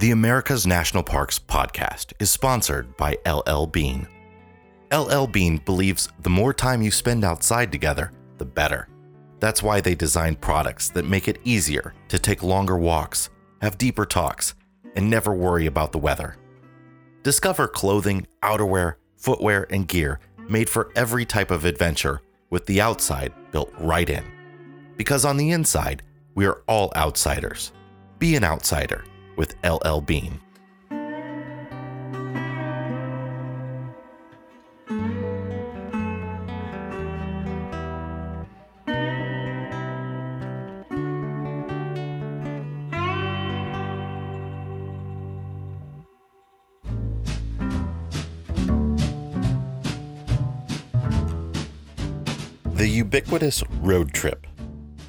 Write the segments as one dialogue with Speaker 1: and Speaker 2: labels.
Speaker 1: The America's National Parks podcast is sponsored by LL Bean. LL Bean believes the more time you spend outside together, the better. That's why they design products that make it easier to take longer walks, have deeper talks, and never worry about the weather. Discover clothing, outerwear, footwear, and gear made for every type of adventure with the outside built right in. Because on the inside, we are all outsiders. Be an outsider with LL Bean. The ubiquitous road trip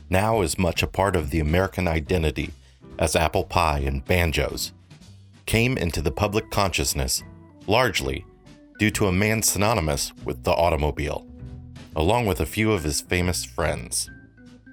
Speaker 1: now is much a part of the American identity as apple pie and banjos, came into the public consciousness largely due to a man synonymous with the automobile, along with a few of his famous friends.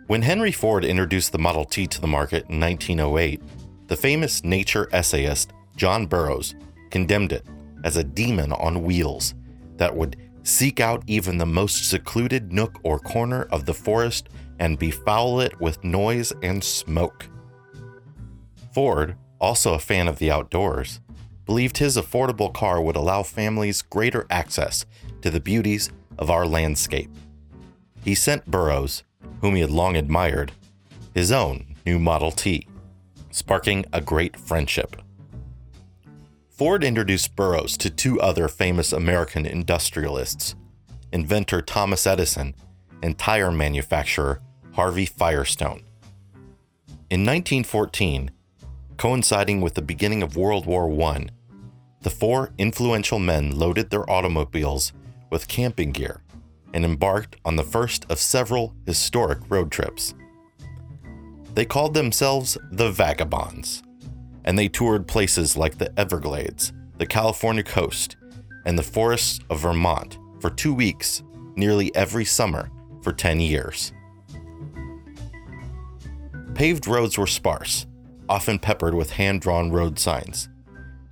Speaker 1: When Henry Ford introduced the Model T to the market in 1908, the famous nature essayist John Burroughs condemned it as a demon on wheels that would seek out even the most secluded nook or corner of the forest and befoul it with noise and smoke. Ford, also a fan of the outdoors, believed his affordable car would allow families greater access to the beauties of our landscape. He sent Burroughs, whom he had long admired, his own new Model T, sparking a great friendship. Ford introduced Burroughs to two other famous American industrialists, inventor Thomas Edison and tire manufacturer Harvey Firestone. In 1914, coinciding with the beginning of World War I, the four influential men loaded their automobiles with camping gear and embarked on the first of several historic road trips. They called themselves the Vagabonds, and they toured places like the Everglades, the California coast, and the forests of Vermont for two weeks nearly every summer for 10 years. Paved roads were sparse, often peppered with hand drawn road signs.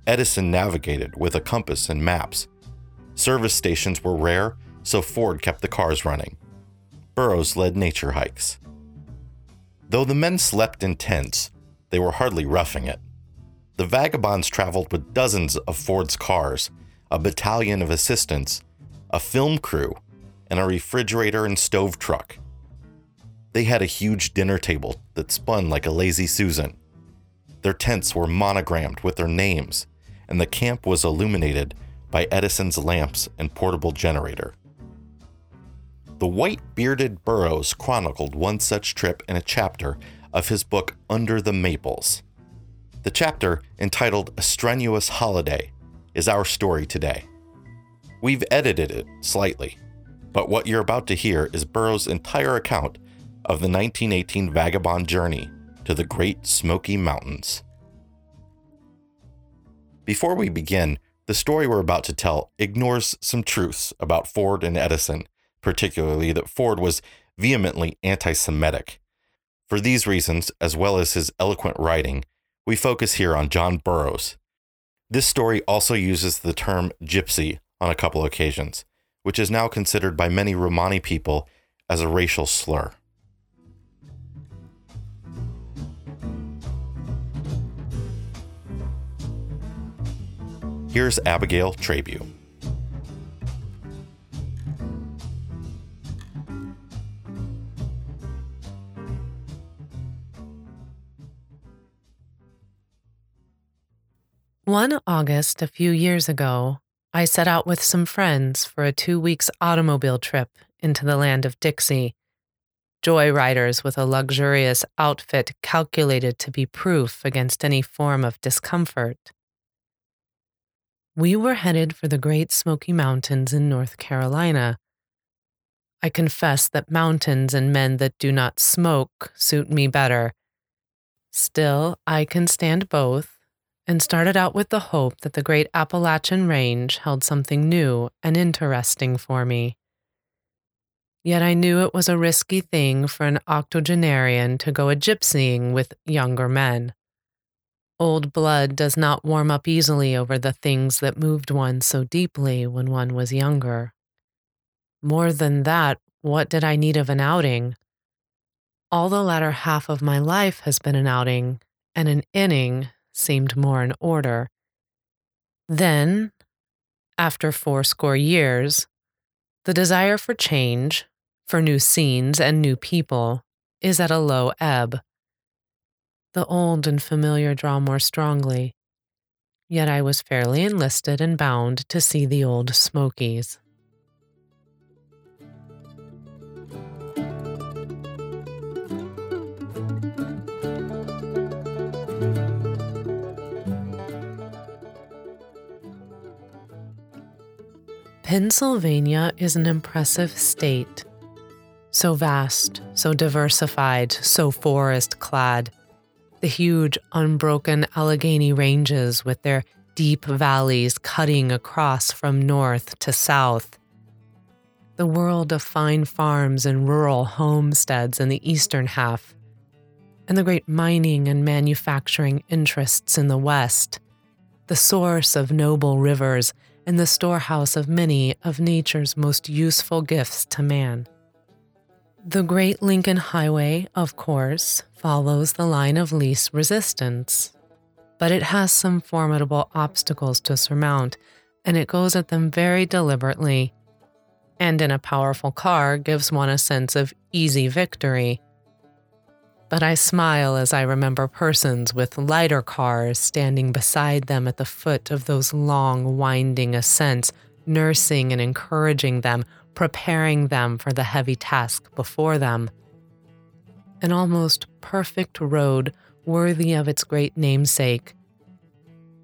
Speaker 1: Edison navigated with a compass and maps. Service stations were rare, so Ford kept the cars running. Burroughs led nature hikes. Though the men slept in tents, they were hardly roughing it. The vagabonds traveled with dozens of Ford's cars, a battalion of assistants, a film crew, and a refrigerator and stove truck. They had a huge dinner table that spun like a lazy Susan. Their tents were monogrammed with their names, and the camp was illuminated by Edison's lamps and portable generator. The white bearded Burroughs chronicled one such trip in a chapter of his book Under the Maples. The chapter, entitled A Strenuous Holiday, is our story today. We've edited it slightly, but what you're about to hear is Burroughs' entire account of the 1918 vagabond journey to the Great Smoky Mountains. Before we begin, the story we're about to tell ignores some truths about Ford and Edison, particularly that Ford was vehemently anti Semitic. For these reasons, as well as his eloquent writing, we focus here on John Burroughs. This story also uses the term gypsy on a couple occasions, which is now considered by many Romani people as a racial slur. Here's Abigail Trabue.
Speaker 2: One August a few years ago, I set out with some friends for a two weeks automobile trip into the land of Dixie. Joyriders with a luxurious outfit calculated to be proof against any form of discomfort. We were headed for the Great Smoky Mountains in North Carolina. I confess that mountains and men that do not smoke suit me better. Still, I can stand both and started out with the hope that the great Appalachian Range held something new and interesting for me. Yet I knew it was a risky thing for an octogenarian to go a gypsying with younger men. Old blood does not warm up easily over the things that moved one so deeply when one was younger. More than that, what did I need of an outing? All the latter half of my life has been an outing, and an inning seemed more in order. Then, after fourscore years, the desire for change, for new scenes and new people, is at a low ebb. The old and familiar draw more strongly, yet I was fairly enlisted and bound to see the old Smokies. Pennsylvania is an impressive state. So vast, so diversified, so forest clad. The huge, unbroken Allegheny ranges with their deep valleys cutting across from north to south. The world of fine farms and rural homesteads in the eastern half. And the great mining and manufacturing interests in the west. The source of noble rivers and the storehouse of many of nature's most useful gifts to man. The Great Lincoln Highway, of course, follows the line of least resistance, but it has some formidable obstacles to surmount, and it goes at them very deliberately. And in a powerful car gives one a sense of easy victory but I smile as I remember persons with lighter cars standing beside them at the foot of those long, winding ascents, nursing and encouraging them, preparing them for the heavy task before them. An almost perfect road worthy of its great namesake.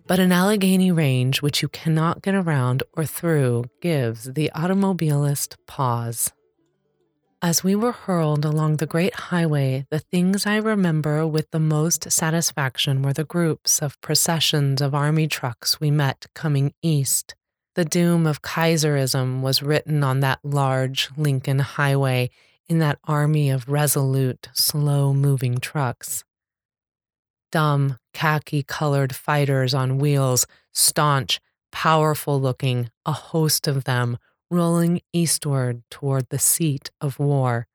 Speaker 2: But an Allegheny range which you cannot get around or through gives the automobilist pause. As we were hurled along the great highway, the things I remember with the most satisfaction were the groups of processions of army trucks we met coming east. The doom of Kaiserism was written on that large Lincoln highway in that army of resolute, slow moving trucks. Dumb, khaki colored fighters on wheels, staunch, powerful looking, a host of them rolling eastward toward the seat of war.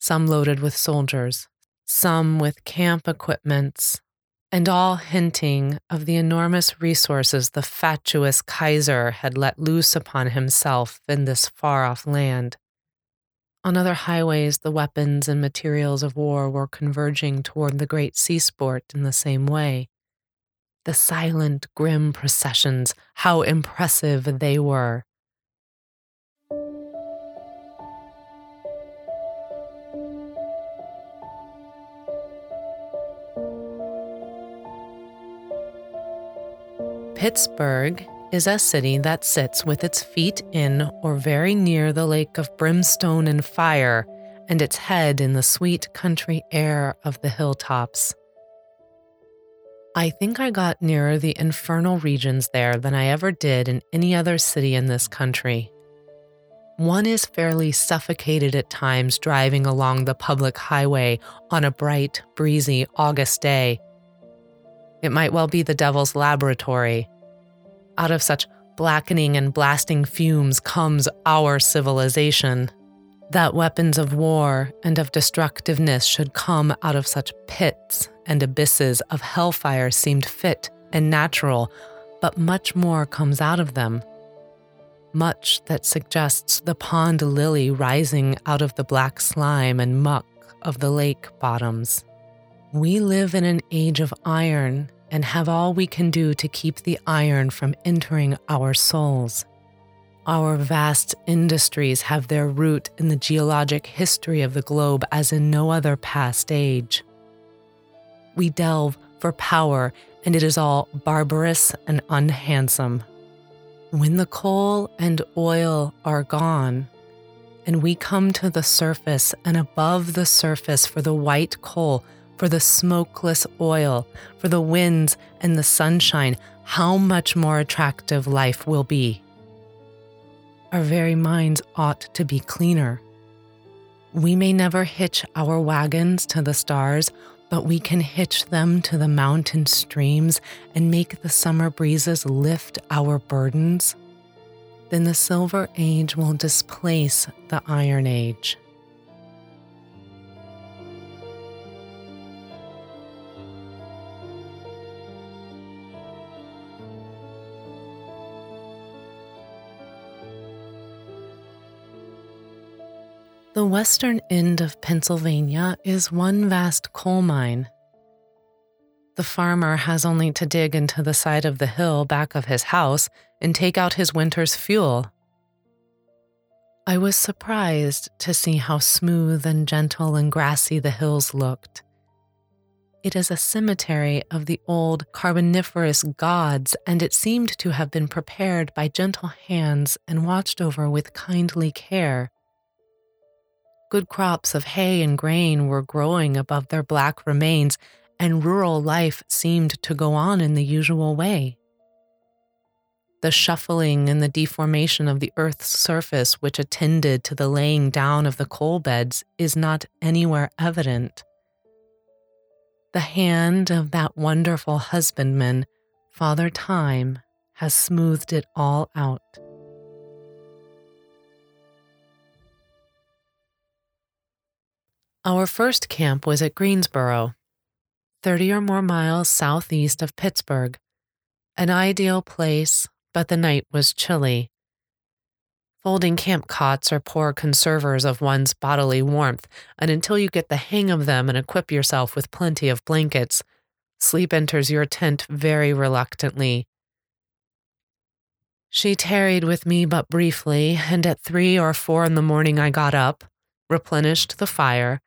Speaker 2: Some loaded with soldiers, some with camp equipments, and all hinting of the enormous resources the fatuous Kaiser had let loose upon himself in this far off land. On other highways, the weapons and materials of war were converging toward the great sea sport in the same way. The silent, grim processions, how impressive they were. Pittsburgh is a city that sits with its feet in or very near the lake of brimstone and fire, and its head in the sweet country air of the hilltops. I think I got nearer the infernal regions there than I ever did in any other city in this country. One is fairly suffocated at times driving along the public highway on a bright, breezy August day it might well be the devil's laboratory. Out of such blackening and blasting fumes comes our civilization. That weapons of war and of destructiveness should come out of such pits and abysses of hellfire seemed fit and natural, but much more comes out of them. Much that suggests the pond lily rising out of the black slime and muck of the lake bottoms. We live in an age of iron and have all we can do to keep the iron from entering our souls. Our vast industries have their root in the geologic history of the globe as in no other past age. We delve for power, and it is all barbarous and unhandsome. When the coal and oil are gone, and we come to the surface and above the surface for the white coal, for the smokeless oil, for the winds and the sunshine, how much more attractive life will be. Our very minds ought to be cleaner. We may never hitch our wagons to the stars, but we can hitch them to the mountain streams and make the summer breezes lift our burdens, then the Silver Age will displace the Iron Age. Western end of Pennsylvania is one vast coal mine. The farmer has only to dig into the side of the hill back of his house and take out his winter's fuel. I was surprised to see how smooth and gentle and grassy the hills looked. It is a cemetery of the old carboniferous gods, and it seemed to have been prepared by gentle hands and watched over with kindly care. Good crops of hay and grain were growing above their black remains, and rural life seemed to go on in the usual way. The shuffling and the deformation of the earth's surface, which attended to the laying down of the coal beds, is not anywhere evident. The hand of that wonderful husbandman, Father Time, has smoothed it all out. Our first camp was at Greensboro, 30 or more miles southeast of Pittsburgh. An ideal place, but the night was chilly. Folding camp cots are poor conservers of one's bodily warmth, and until you get the hang of them and equip yourself with plenty of blankets, sleep enters your tent very reluctantly. She tarried with me but briefly, and at three or four in the morning I got up, replenished the fire,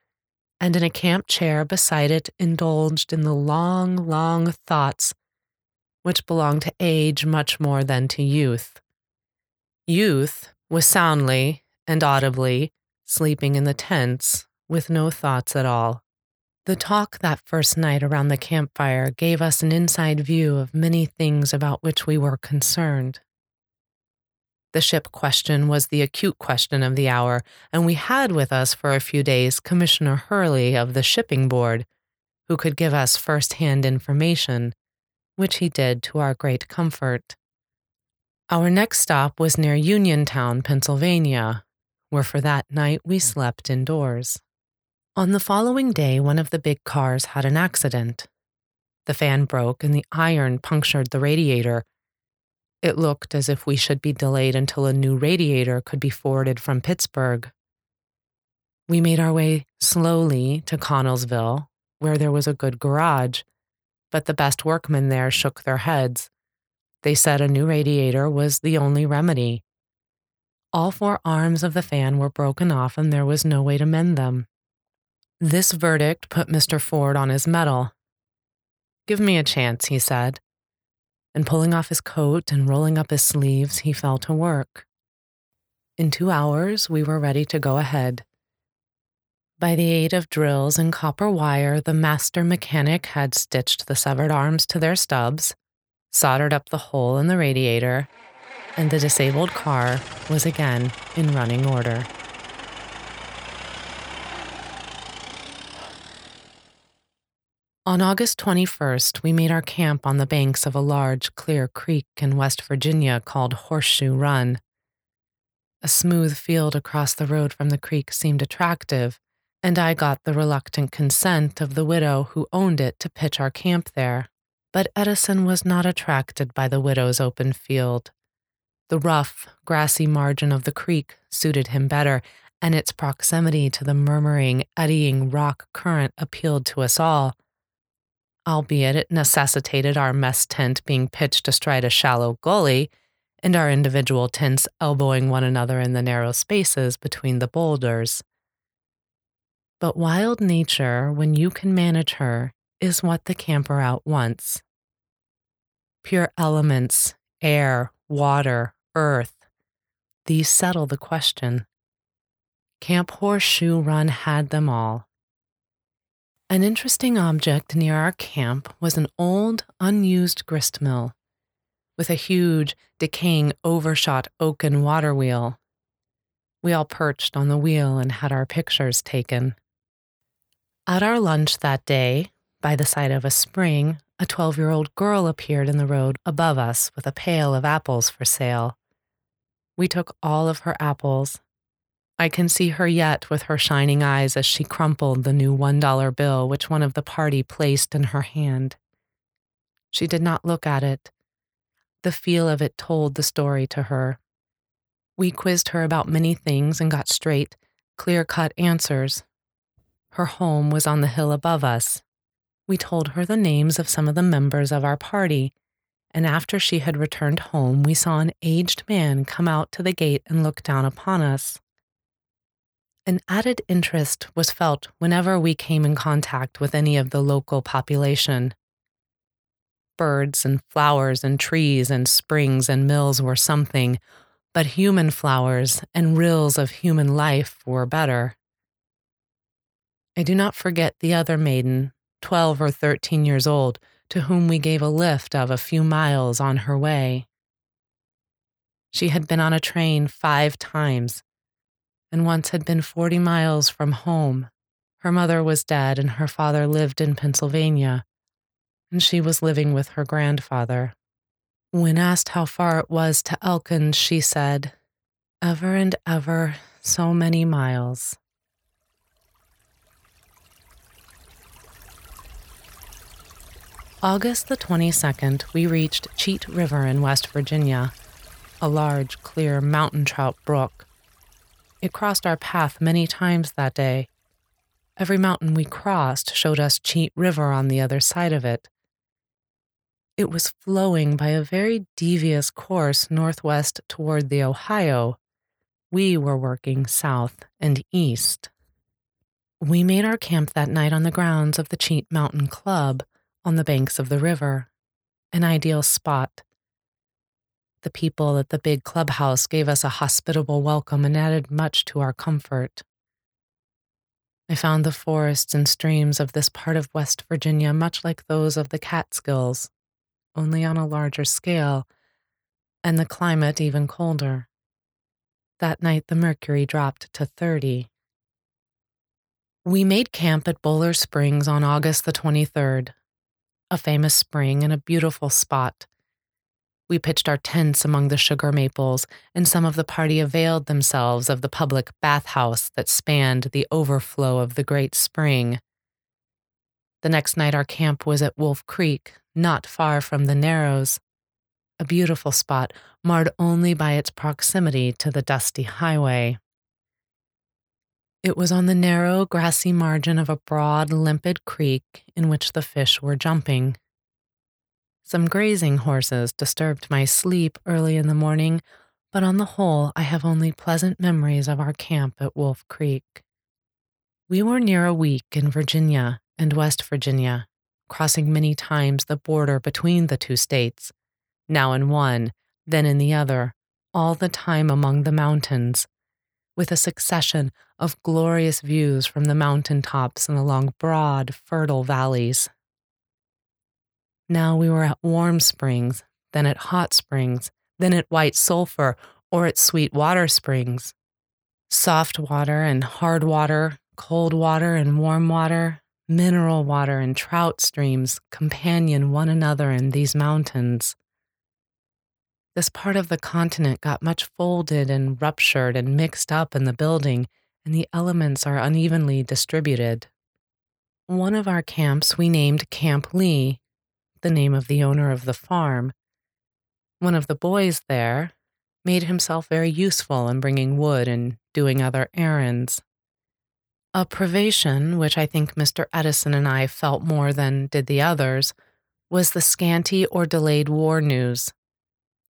Speaker 2: and in a camp chair beside it indulged in the long, long thoughts which belong to age much more than to youth. Youth was soundly and audibly sleeping in the tents with no thoughts at all. The talk that first night around the campfire gave us an inside view of many things about which we were concerned. The ship question was the acute question of the hour, and we had with us for a few days Commissioner Hurley of the Shipping Board, who could give us first hand information, which he did to our great comfort. Our next stop was near Uniontown, Pennsylvania, where for that night we slept indoors. On the following day, one of the big cars had an accident. The fan broke and the iron punctured the radiator, it looked as if we should be delayed until a new radiator could be forwarded from Pittsburgh. We made our way slowly to Connellsville, where there was a good garage, but the best workmen there shook their heads. They said a new radiator was the only remedy. All four arms of the fan were broken off and there was no way to mend them. This verdict put Mr. Ford on his mettle. Give me a chance, he said and pulling off his coat and rolling up his sleeves, he fell to work. In two hours, we were ready to go ahead. By the aid of drills and copper wire, the master mechanic had stitched the severed arms to their stubs, soldered up the hole in the radiator, and the disabled car was again in running order. On August 21st, we made our camp on the banks of a large, clear creek in West Virginia called Horseshoe Run. A smooth field across the road from the creek seemed attractive, and I got the reluctant consent of the widow who owned it to pitch our camp there. But Edison was not attracted by the widow's open field. The rough, grassy margin of the creek suited him better, and its proximity to the murmuring, eddying rock current appealed to us all albeit it necessitated our mess tent being pitched astride a shallow gully and our individual tents elbowing one another in the narrow spaces between the boulders. But wild nature, when you can manage her, is what the camper out wants. Pure elements, air, water, earth, these settle the question. Camp Horseshoe Run had them all. An interesting object near our camp was an old, unused grist mill with a huge, decaying, overshot oaken water wheel. We all perched on the wheel and had our pictures taken. At our lunch that day, by the side of a spring, a 12 year old girl appeared in the road above us with a pail of apples for sale. We took all of her apples. I can see her yet with her shining eyes as she crumpled the new $1 bill which one of the party placed in her hand. She did not look at it. The feel of it told the story to her. We quizzed her about many things and got straight, clear cut answers. Her home was on the hill above us. We told her the names of some of the members of our party, and after she had returned home, we saw an aged man come out to the gate and look down upon us. An added interest was felt whenever we came in contact with any of the local population. Birds and flowers and trees and springs and mills were something, but human flowers and rills of human life were better. I do not forget the other maiden, 12 or 13 years old, to whom we gave a lift of a few miles on her way. She had been on a train five times and once had been 40 miles from home. Her mother was dead and her father lived in Pennsylvania, and she was living with her grandfather. When asked how far it was to Elkins, she said, Ever and ever, so many miles. August the 22nd, we reached Cheat River in West Virginia, a large, clear mountain trout brook. It crossed our path many times that day. Every mountain we crossed showed us Cheat River on the other side of it. It was flowing by a very devious course northwest toward the Ohio. We were working south and east. We made our camp that night on the grounds of the Cheat Mountain Club on the banks of the river, an ideal spot. The people at the big clubhouse gave us a hospitable welcome and added much to our comfort. I found the forests and streams of this part of West Virginia much like those of the Catskills, only on a larger scale, and the climate even colder. That night the mercury dropped to 30. We made camp at Bolar Springs on August the 23rd, a famous spring and a beautiful spot. We pitched our tents among the sugar maples, and some of the party availed themselves of the public bathhouse that spanned the overflow of the great spring. The next night, our camp was at Wolf Creek, not far from the Narrows, a beautiful spot marred only by its proximity to the dusty highway. It was on the narrow, grassy margin of a broad, limpid creek in which the fish were jumping. Some grazing horses disturbed my sleep early in the morning, but on the whole, I have only pleasant memories of our camp at Wolf Creek. We were near a week in Virginia and West Virginia, crossing many times the border between the two states, now in one, then in the other, all the time among the mountains, with a succession of glorious views from the mountain tops and along broad, fertile valleys. Now we were at Warm Springs, then at Hot Springs, then at White Sulphur or at Sweet Water Springs. Soft water and hard water, cold water and warm water, mineral water and trout streams companion one another in these mountains. This part of the continent got much folded and ruptured and mixed up in the building, and the elements are unevenly distributed. One of our camps we named Camp Lee, the name of the owner of the farm. One of the boys there made himself very useful in bringing wood and doing other errands. A privation, which I think Mr. Edison and I felt more than did the others, was the scanty or delayed war news.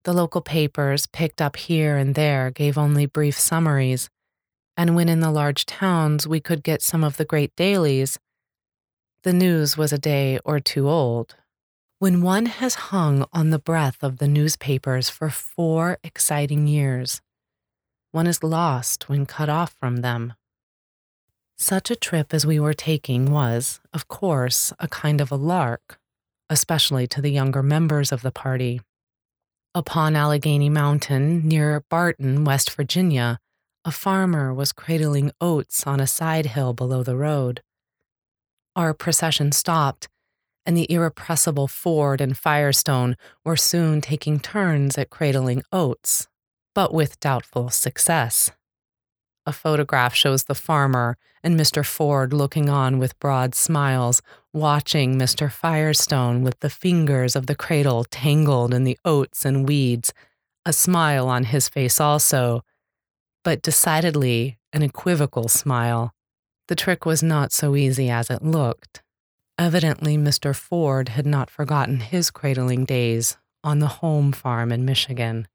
Speaker 2: The local papers, picked up here and there, gave only brief summaries, and when in the large towns we could get some of the great dailies, the news was a day or two old. When one has hung on the breath of the newspapers for four exciting years, one is lost when cut off from them. Such a trip as we were taking was, of course, a kind of a lark, especially to the younger members of the party. Upon Allegheny Mountain, near Bartow, West Virginia, a farmer was cradling oats on a side hill below the road. Our procession stopped, and the irrepressible Ford and Firestone were soon taking turns at cradling oats, but with doubtful success. A photograph shows the farmer and Mr. Ford looking on with broad smiles, watching Mr. Firestone with the fingers of the cradle tangled in the oats and weeds, a smile on his face also, but decidedly an equivocal smile. The trick was not so easy as it looked. Evidently, Mr. Ford had not forgotten his cradling days on the home farm in Michigan.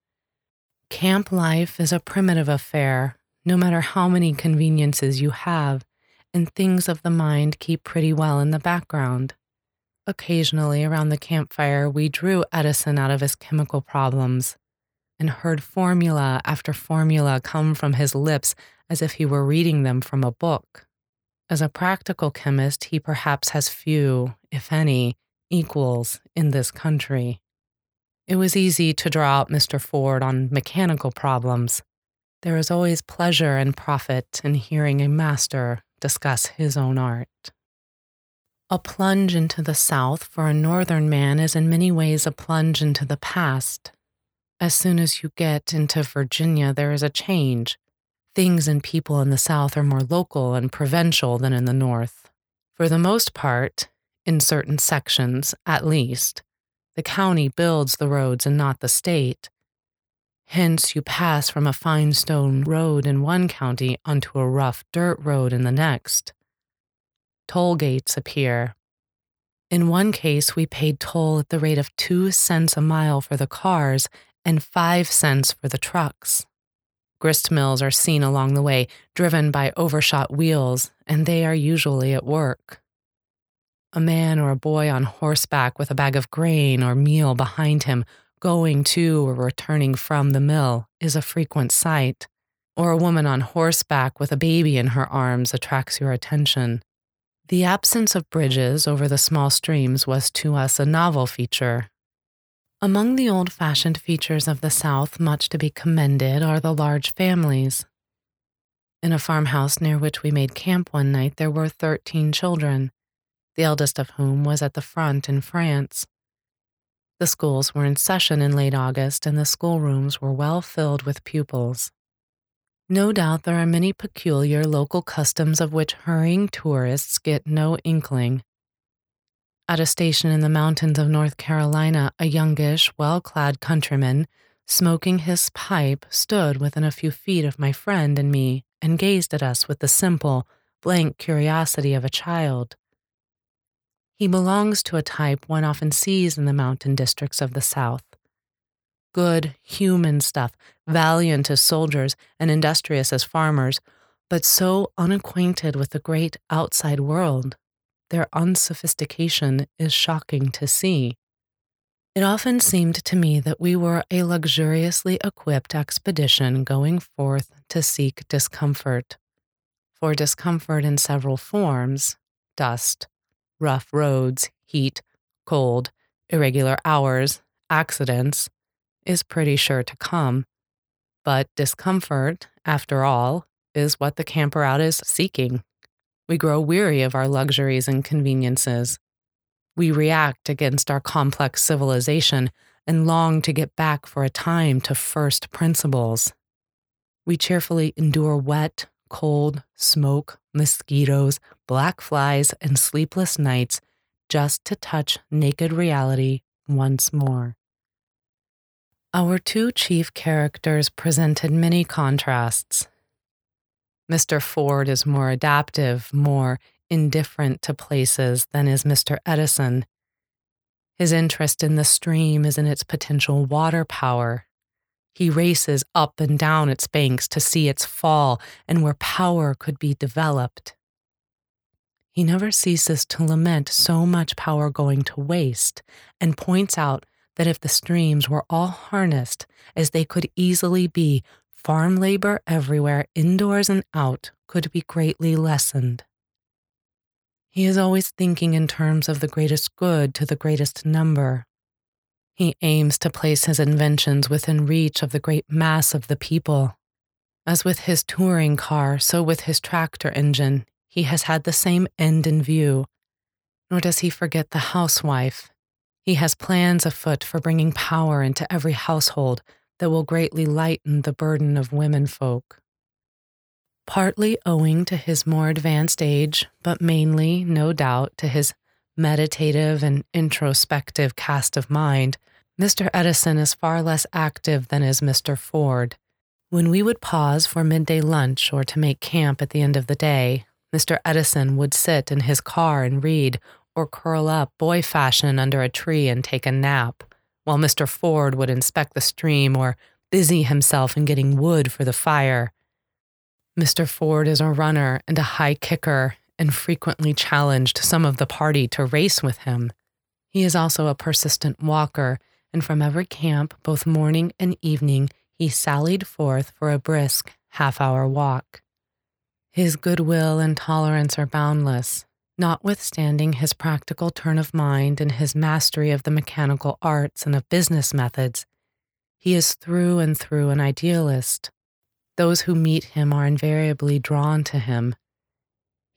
Speaker 2: Camp life is a primitive affair no matter how many conveniences you have, and things of the mind keep pretty well in the background. Occasionally, around the campfire, we drew Edison out of his chemical problems and heard formula after formula come from his lips as if he were reading them from a book. As a practical chemist, he perhaps has few, if any, equals in this country. It was easy to draw out Mr. Ford on mechanical problems, there is always pleasure and profit in hearing a master discuss his own art. A plunge into the South for a Northern man is in many ways a plunge into the past. As soon as you get into Virginia, there is a change. Things and people in the South are more local and provincial than in the North. For the most part, in certain sections at least, the county builds the roads and not the state. Hence, you pass from a fine stone road in one county onto a rough dirt road in the next. Toll gates appear. In one case, we paid toll at the rate of two cents a mile for the cars and five cents for the trucks. Grist mills are seen along the way, driven by overshot wheels, and they are usually at work. A man or a boy on horseback with a bag of grain or meal behind him going to or returning from the mill is a frequent sight, or a woman on horseback with a baby in her arms attracts your attention. The absence of bridges over the small streams was to us a novel feature. Among the old fashioned features of the South, much to be commended are the large families. In a farmhouse near which we made camp one night, there were 13 children, the eldest of whom was at the front in France. The schools were in session in late August, and the schoolrooms were well filled with pupils. No doubt there are many peculiar local customs of which hurrying tourists get no inkling. At a station in the mountains of North Carolina, a youngish, well clad countryman, smoking his pipe, stood within a few feet of my friend and me and gazed at us with the simple, blank curiosity of a child. He belongs to a type one often sees in the mountain districts of the South. Good, human stuff, valiant as soldiers and industrious as farmers, but so unacquainted with the great outside world. Their unsophistication is shocking to see. It often seemed to me that we were a luxuriously equipped expedition going forth to seek discomfort. For discomfort in several forms dust, rough roads, heat, cold, irregular hours, accidents, is pretty sure to come. But discomfort, after all, is what the camper out is seeking. We grow weary of our luxuries and conveniences. We react against our complex civilization and long to get back for a time to first principles. We cheerfully endure wet, cold, smoke, mosquitoes, black flies, and sleepless nights just to touch naked reality once more. Our two chief characters presented many contrasts. Mr. Ford is more adaptive, more indifferent to places than is Mr. Edison. His interest in the stream is in its potential water power, he races up and down its banks to see its fall and where power could be developed. He never ceases to lament so much power going to waste and points out that if the streams were all harnessed as they could easily be, farm labor everywhere, indoors and out, could be greatly lessened. He is always thinking in terms of the greatest good to the greatest number. He aims to place his inventions within reach of the great mass of the people. As with his touring car, so with his tractor engine, he has had the same end in view Nor does he forget the housewife. He has plans afoot for bringing power into every household that will greatly lighten the burden of womenfolk. Partly owing to his more advanced age, but mainly, no doubt, to his meditative and introspective cast of mind, Mr. Edison is far less active than is Mr. Ford. When we would pause for midday lunch or to make camp at the end of the day, Mr. Edison would sit in his car and read, or curl up boy fashion under a tree and take a nap, while Mr. Ford would inspect the stream or busy himself in getting wood for the fire. Mr. Ford is a runner and a high kicker and frequently challenged some of the party to race with him. He is also a persistent walker and from every camp, both morning and evening, he sallied forth for a brisk half hour walk. His goodwill and tolerance are boundless, notwithstanding his practical turn of mind and his mastery of the mechanical arts and of business methods. He is through and through an idealist. Those who meet him are invariably drawn to him,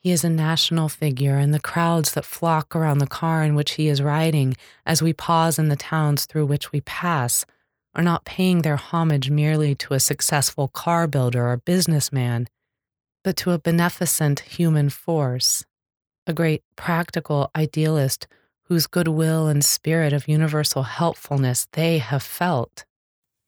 Speaker 2: he is a national figure, and the crowds that flock around the car in which he is riding as we pause in the towns through which we pass are not paying their homage merely to a successful car builder or businessman, but to a beneficent human force, a great practical idealist whose goodwill and spirit of universal helpfulness they have felt.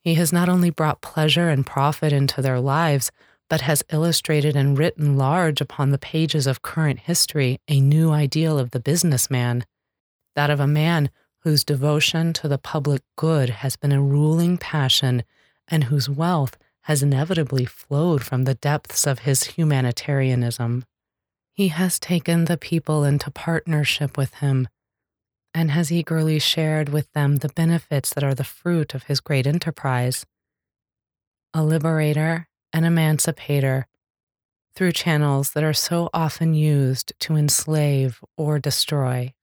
Speaker 2: He has not only brought pleasure and profit into their lives, but has illustrated and written large upon the pages of current history a new ideal of the businessman, that of a man whose devotion to the public good has been a ruling passion and whose wealth has inevitably flowed from the depths of his humanitarianism. He has taken the people into partnership with him and has eagerly shared with them the benefits that are the fruit of his great enterprise. A liberator an emancipator through channels that are so often used to enslave or destroy.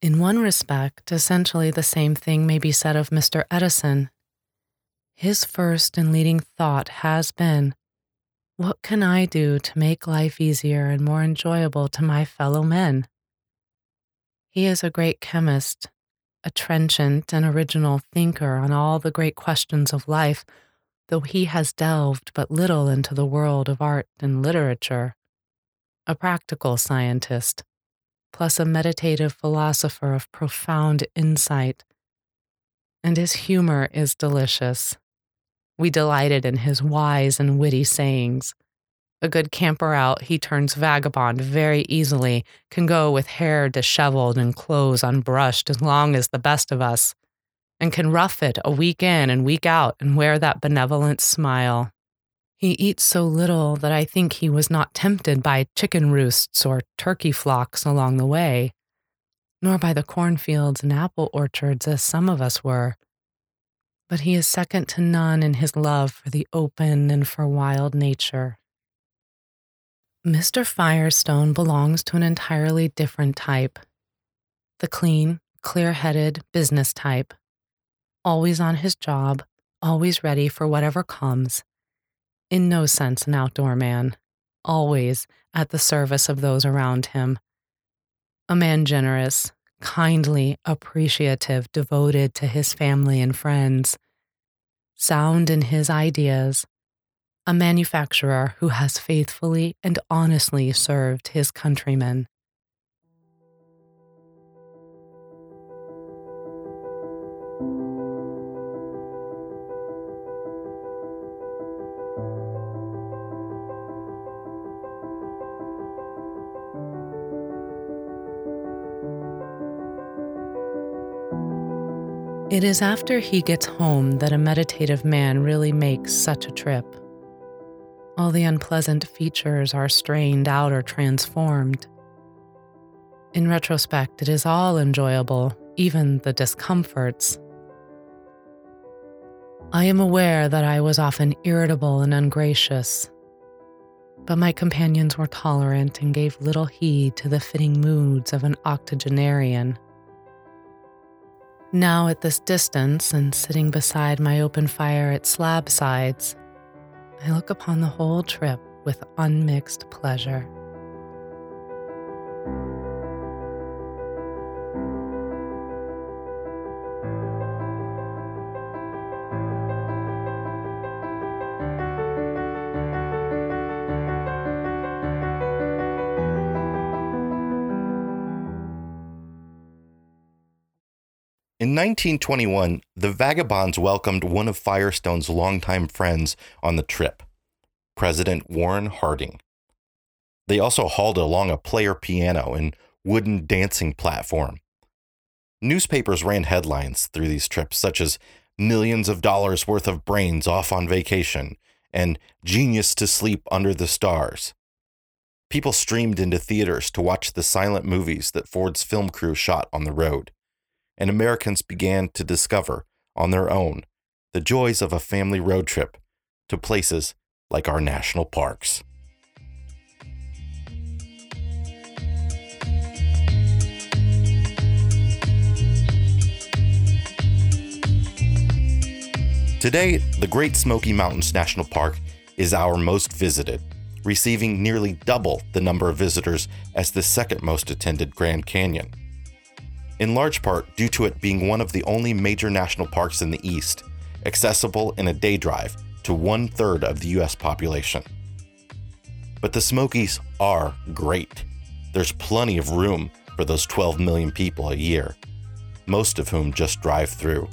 Speaker 2: In one respect, essentially the same thing may be said of Mr. Edison. His first and leading thought has been what can I do to make life easier and more enjoyable to my fellow men? He is a great chemist, a trenchant and original thinker on all the great questions of life though he has delved but little into the world of art and literature. A practical scientist, plus a meditative philosopher of profound insight. And his humor is delicious. We delighted in his wise and witty sayings. A good camper out, he turns vagabond very easily, can go with hair disheveled and clothes unbrushed as long as the best of us and can rough it a week in and week out and wear that benevolent smile. He eats so little that I think he was not tempted by chicken roosts or turkey flocks along the way, nor by the cornfields and apple orchards as some of us were. But he is second to none in his love for the open and for wild nature. Mr. Firestone belongs to an entirely different type the clean, clear headed business type always on his job, always ready for whatever comes. In no sense an outdoor man, always at the service of those around him. A man generous, kindly, appreciative, devoted to his family and friends. Sound in his ideas. A manufacturer who has faithfully and honestly served his countrymen. It is after he gets home that a meditative man really makes such a trip. All the unpleasant features are strained out or transformed. In retrospect, it is all enjoyable, even the discomforts. I am aware that I was often irritable and ungracious, but my companions were tolerant and gave little heed to the fitting moods of an octogenarian. Now, at this distance and sitting beside my open fire at Slabsides, I look upon the whole trip with unmixed pleasure.
Speaker 1: In 1921, the Vagabonds welcomed one of Firestone's longtime friends on the trip, President Warren Harding. They also hauled along a player piano and wooden dancing platform. Newspapers ran headlines through these trips, such as Millions of Dollars Worth of Brains Off on Vacation and Genius to Sleep Under the Stars. People streamed into theaters to watch the silent movies that Ford's film crew shot on the road and Americans began to discover on their own the joys of a family road trip to places like our national parks. Today, the Great Smoky Mountains National Park is our most visited, receiving nearly double the number of visitors as the second most attended Grand Canyon in large part due to it being one of the only major national parks in the East, accessible in a day drive to one third of the US population. But the Smokies are great. There's plenty of room for those 12 million people a year, most of whom just drive through.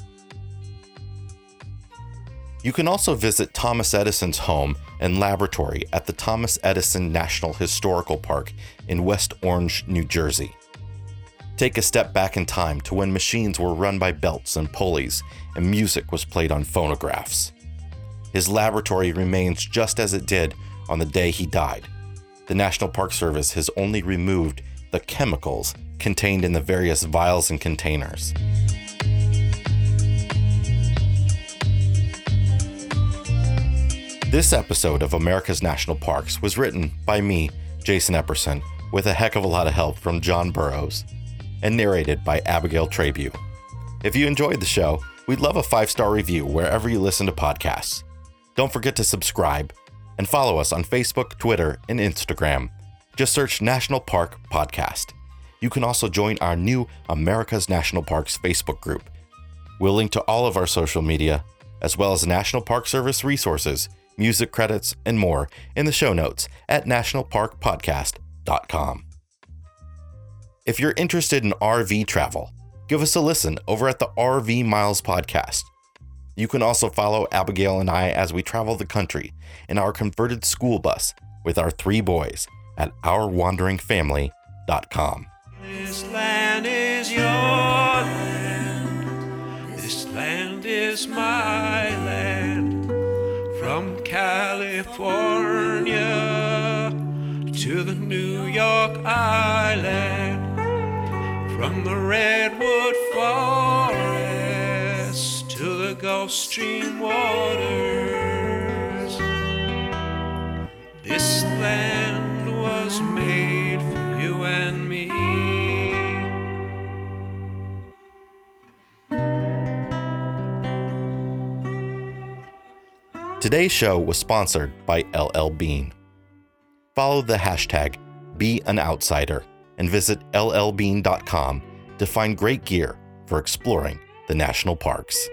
Speaker 1: You can also visit Thomas Edison's home and laboratory at the Thomas Edison National Historical Park in West Orange, New Jersey. Take a step back in time to when machines were run by belts and pulleys and music was played on phonographs. His laboratory remains just as it did on the day he died. The National Park Service has only removed the chemicals contained in the various vials and containers. This episode of America's National Parks was written by me, Jason Epperson, with a heck of a lot of help from John Burroughs and narrated by Abigail Trabue. If you enjoyed the show, we'd love a five star review wherever you listen to podcasts. Don't forget to subscribe and follow us on Facebook, Twitter, and Instagram. Just search National Park Podcast. You can also join our new America's National Parks Facebook group. We'll link to all of our social media, as well as National Park Service resources, music credits, and more in the show notes at nationalparkpodcast.com. If you're interested in RV travel, give us a listen over at the RV Miles podcast. You can also follow Abigail and I as we travel the country in our converted school bus with our three boys at ourwanderingfamily.com.
Speaker 3: This land is your land. This land is my land. From California to the New York Island. From the redwood forest to the Gulf Stream waters, this land was made for you and me.
Speaker 1: Today's show was sponsored by LL Bean. Follow the hashtag BeAnOutsider and visit llbean.com to find great gear for exploring the national parks.